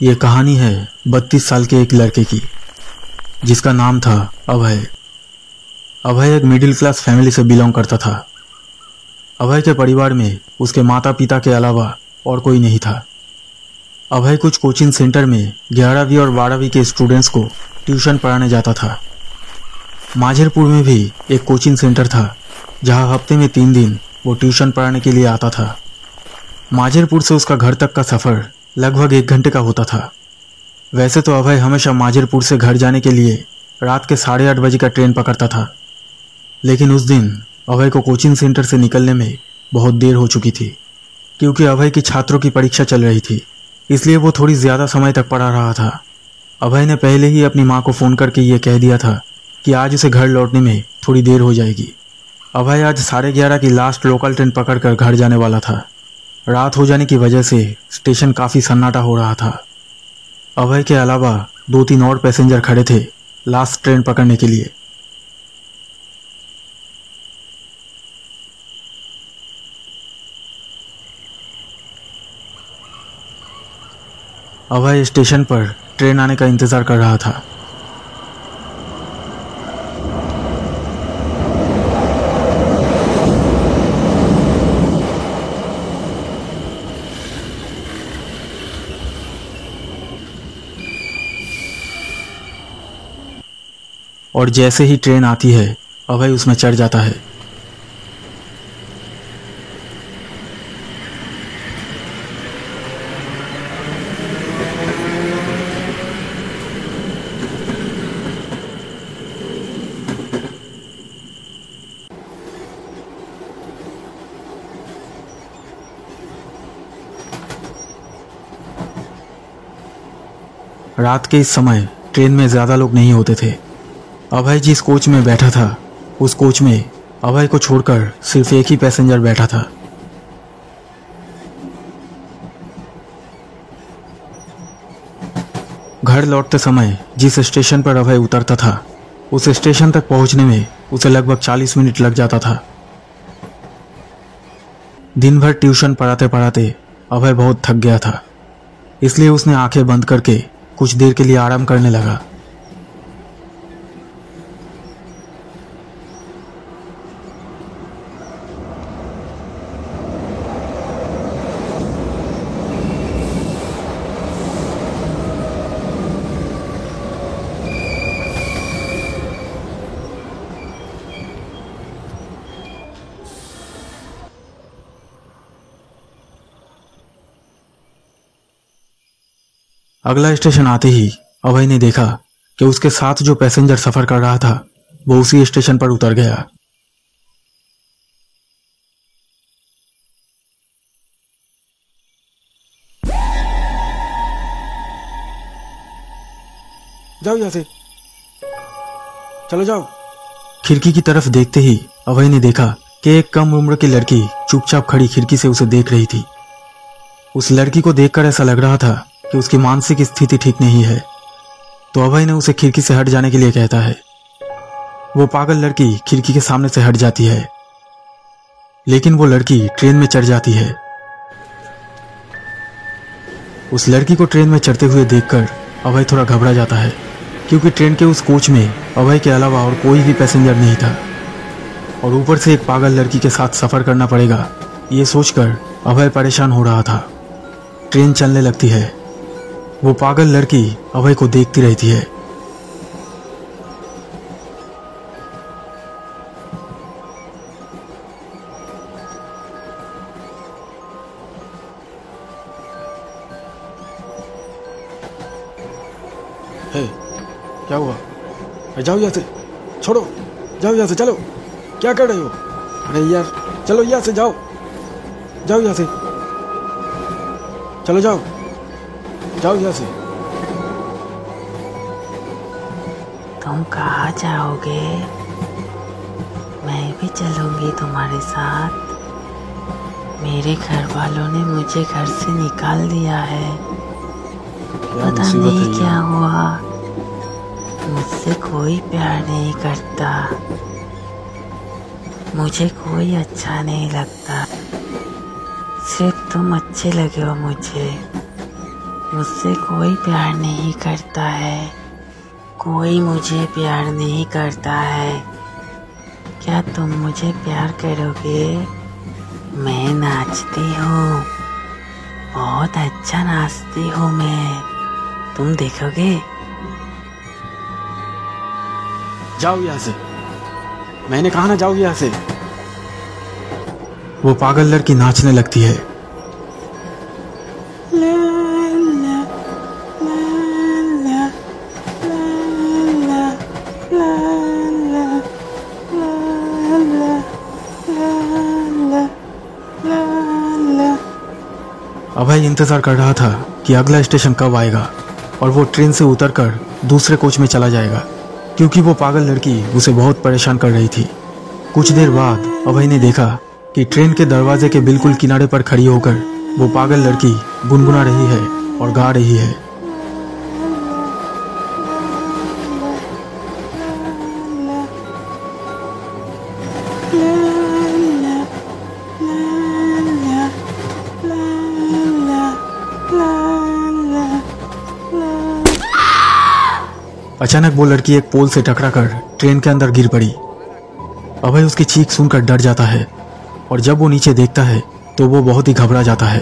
ये कहानी है बत्तीस साल के एक लड़के की, जिसका नाम था अभय। अभय एक मिडिल क्लास फैमिली से बिलोंग करता था। अभय के परिवार में उसके माता पिता के अलावा और कोई नहीं था। अभय कुछ कोचिंग सेंटर में ग्यारहवीं और बारहवीं के स्टूडेंट्स को ट्यूशन पढ़ाने जाता था। माझिरपुर में भी एक कोचिंग सेंटर था, जहाँ हफ़्ते में तीन दिन वो ट्यूशन पढ़ाने के लिए आता था। माझिरपुर से उसका घर तक का सफ़र लगभग एक घंटे का होता था। वैसे तो अभय हमेशा माजिरपुर से घर जाने के लिए रात के साढ़े आठ बजे का ट्रेन पकड़ता था। लेकिन उस दिन अभय को कोचिंग सेंटर से निकलने में बहुत देर हो चुकी थी, क्योंकि अभय की छात्रों की परीक्षा चल रही थी, इसलिए वो थोड़ी ज़्यादा समय तक पढ़ा रहा था। अभय ने पहले ही अपनी माँ को फ़ोन करके ये कह दिया था कि आज उसे घर लौटने में थोड़ी देर हो जाएगी। अभय आज साढ़े ग्यारह की लास्ट लोकल ट्रेन पकड़कर घर जाने वाला था। रात हो जाने की वजह से स्टेशन काफ़ी सन्नाटा हो रहा था। अभय के अलावा दो तीन और पैसेंजर खड़े थे लास्ट ट्रेन पकड़ने के लिए। अभय स्टेशन पर ट्रेन आने का इंतज़ार कर रहा था। और जैसे ही ट्रेन आती है अभय उसमें चढ़ जाता है। रात के इस समय ट्रेन में ज़्यादा लोग नहीं होते थे। अभय जिस कोच में बैठा था। उस कोच में अभय को छोड़कर सिर्फ़ एक ही पैसेंजर बैठा था। घर लौटते समय जिस स्टेशन पर अभय उतरता था, उस स्टेशन तक पहुँचने में उसे लगभग 40 मिनट लग जाता था। दिन भर ट्यूशन पढ़ाते पढ़ाते अभय बहुत थक गया था, इसलिए उसने आँखें बंद करके कुछ देर के लिए आराम करने लगा। अगला स्टेशन आते ही अभय ने देखा कि उसके साथ जो पैसेंजर सफ़र कर रहा था वो उसी स्टेशन पर उतर गया। जाओ यहाँ से। चलो जाओ। खिड़की की तरफ़ देखते ही अभय ने देखा कि एक कम उम्र की लड़की चुपचाप खड़ी खिड़की से उसे देख रही थी। उस लड़की को देखकर ऐसा लग रहा था कि उसकी मानसिक स्थिति ठीक नहीं है। तो अभय ने उसे खिड़की से हट जाने के लिए कहता है। वो पागल लड़की खिड़की के सामने से हट जाती है। लेकिन वो लड़की ट्रेन में चढ़ जाती है। उस लड़की को ट्रेन में चढ़ते हुए देखकर अभय थोड़ा घबरा जाता है, क्योंकि ट्रेन के उस कोच में अभय के अलावा और कोई भी पैसेंजर नहीं था। और ऊपर से एक पागल लड़की के साथ सफ़र करना पड़ेगा, ये सोचकर अभय परेशान हो रहा था। ट्रेन चलने लगती है। वो पागल लड़की अभय को देखती रहती है। है, क्या हुआ? अरे जाओ यहाँ से? छोड़ो जाओ यहाँ से, चलो। क्या कर रहे हो? अरे यार, चलो यहाँ से जाओ। जाओ यहाँ से। चलो जाओ। जाओ यहाँ से। तुम कहाँ जाओगे? मैं भी चलूँगी तुम्हारे साथ। मेरे घर वालों ने मुझे घर से निकाल दिया है। पता नहीं क्या हुआ। मुझसे कोई प्यार नहीं करता। मुझे कोई अच्छा नहीं लगता। सिर्फ़ तुम अच्छे लगे हो मुझे। मुझसे कोई प्यार नहीं करता है। कोई मुझे प्यार नहीं करता है। क्या तुम मुझे प्यार करोगे? मैं नाचती हूँ। बहुत अच्छा नाचती हूँ मैं। तुम देखोगे? जाओ यहाँ से। मैंने कहा ना जाओ यहाँ से। वो पागल लड़की नाचने लगती है। अभय इंतज़ार कर रहा था कि अगला स्टेशन कब आएगा और वो ट्रेन से उतर कर दूसरे कोच में चला जाएगा, क्योंकि वो पागल लड़की उसे बहुत परेशान कर रही थी। कुछ देर बाद अभय ने देखा कि ट्रेन के दरवाजे के बिल्कुल किनारे पर खड़ी होकर वो पागल लड़की गुनगुना रही है और गा रही है। अचानक वो लड़की एक पोल से टकरा कर ट्रेन के अंदर गिर पड़ी। अभय उसकी चीख सुनकर डर जाता है और जब वो नीचे देखता है तो वो बहुत ही घबरा जाता है।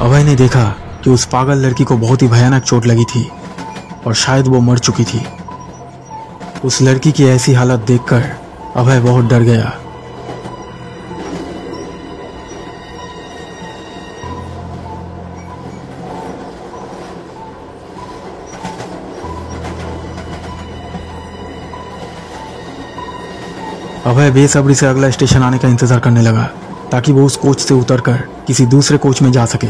अभय ने देखा कि उस पागल लड़की को बहुत ही भयानक चोट लगी थी और शायद वो मर चुकी थी। उस लड़की की ऐसी हालत देखकर अभय बहुत डर गया। अभय बेसब्री से अगला स्टेशन आने का इंतज़ार करने लगा, ताकि वो उस कोच से उतरकर किसी दूसरे कोच में जा सके।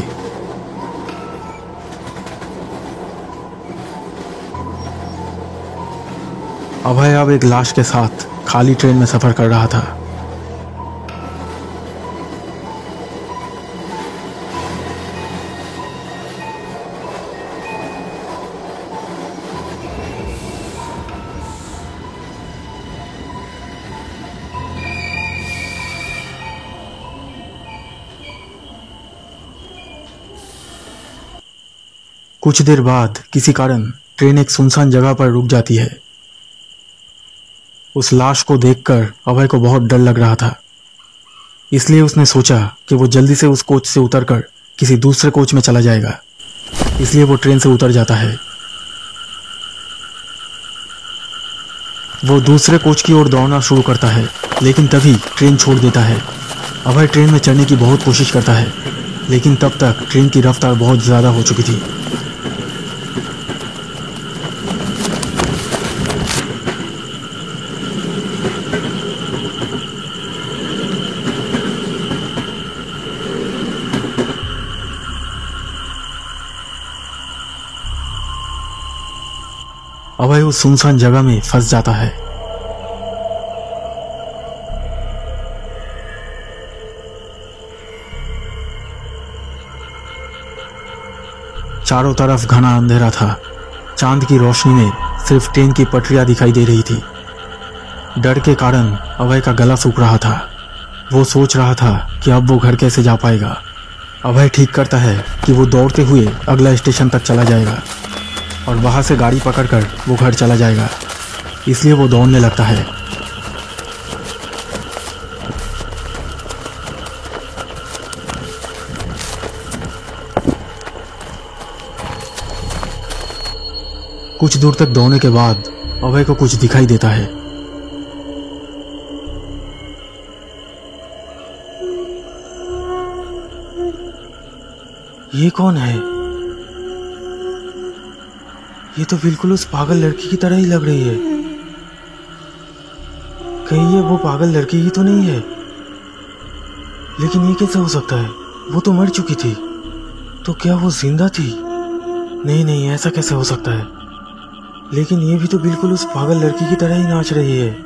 अभय अब एक लाश के साथ खाली ट्रेन में सफ़र कर रहा था। कुछ देर बाद किसी कारण ट्रेन एक सुनसान जगह पर रुक जाती है। उस लाश को देखकर अभय को बहुत डर लग रहा था। इसलिए उसने सोचा कि वो जल्दी से उस कोच से उतरकर किसी दूसरे कोच में चला जाएगा। इसलिए वो ट्रेन से उतर जाता है। वो दूसरे कोच की ओर दौड़ना शुरू करता है, लेकिन तभी ट्रेन छोड़ देता है। अभय ट्रेन में चढ़ने की बहुत कोशिश करता है, लेकिन तब तक ट्रेन की रफ्तार बहुत ज़्यादा हो चुकी थी। अभय उस सुनसान जगह में फंस जाता है। चारों तरफ़ घना अंधेरा था। चाँद की रोशनी में सिर्फ़ ट्रेन की पटरियाँ दिखाई दे रही थी। डर के कारण अभय का गला सूख रहा था। वो सोच रहा था कि अब वो घर कैसे जा पाएगा। अभय ठीक करता है कि वो दौड़ते हुए अगला स्टेशन तक चला जाएगा। और वहाँ से गाड़ी पकड़कर वो घर चला जाएगा। इसलिए वो दौड़ने लगता है। कुछ दूर तक दौड़ने के बाद अभय को कुछ दिखाई देता है। ये कौन है? ये तो बिल्कुल उस पागल लड़की की तरह ही लग रही है। कहीं ये वो पागल लड़की ही तो नहीं है। लेकिन ये कैसे हो सकता है? वो तो मर चुकी थी। तो क्या वो ज़िंदा थी? नहीं नहीं, ऐसा कैसे हो सकता है? लेकिन ये भी तो बिल्कुल उस पागल लड़की की तरह ही नाच रही है।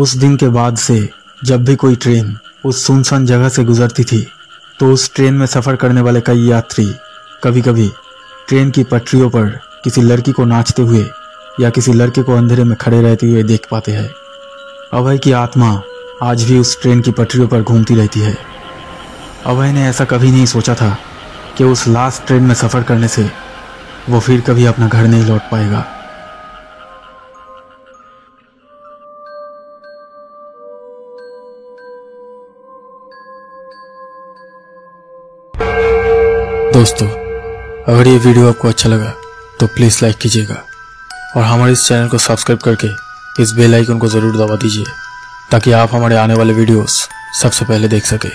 उस दिन के बाद से, जब भी कोई ट्रेन उस सुनसान जगह से गुजरती थी तो उस ट्रेन में सफ़र करने वाले कई यात्री कभी कभी ट्रेन की पटरियों पर किसी लड़की को नाचते हुए या किसी लड़के को अंधेरे में खड़े रहते हुए देख पाते हैं। अभय की आत्मा आज भी उस ट्रेन की पटरियों पर घूमती रहती है। अभय ने ऐसा कभी नहीं सोचा था कि उस लास्ट ट्रेन में सफ़र करने से वो फिर कभी अपना घर नहीं लौट पाएगा। दोस्तों, अगर ये वीडियो आपको अच्छा लगा तो प्लीज़ लाइक कीजिएगा। और हमारे इस चैनल को सब्सक्राइब करके इस बेल आइकन को ज़रूर दबा दीजिए, ताकि आप हमारे आने वाले वीडियोस सबसे पहले देख सकें।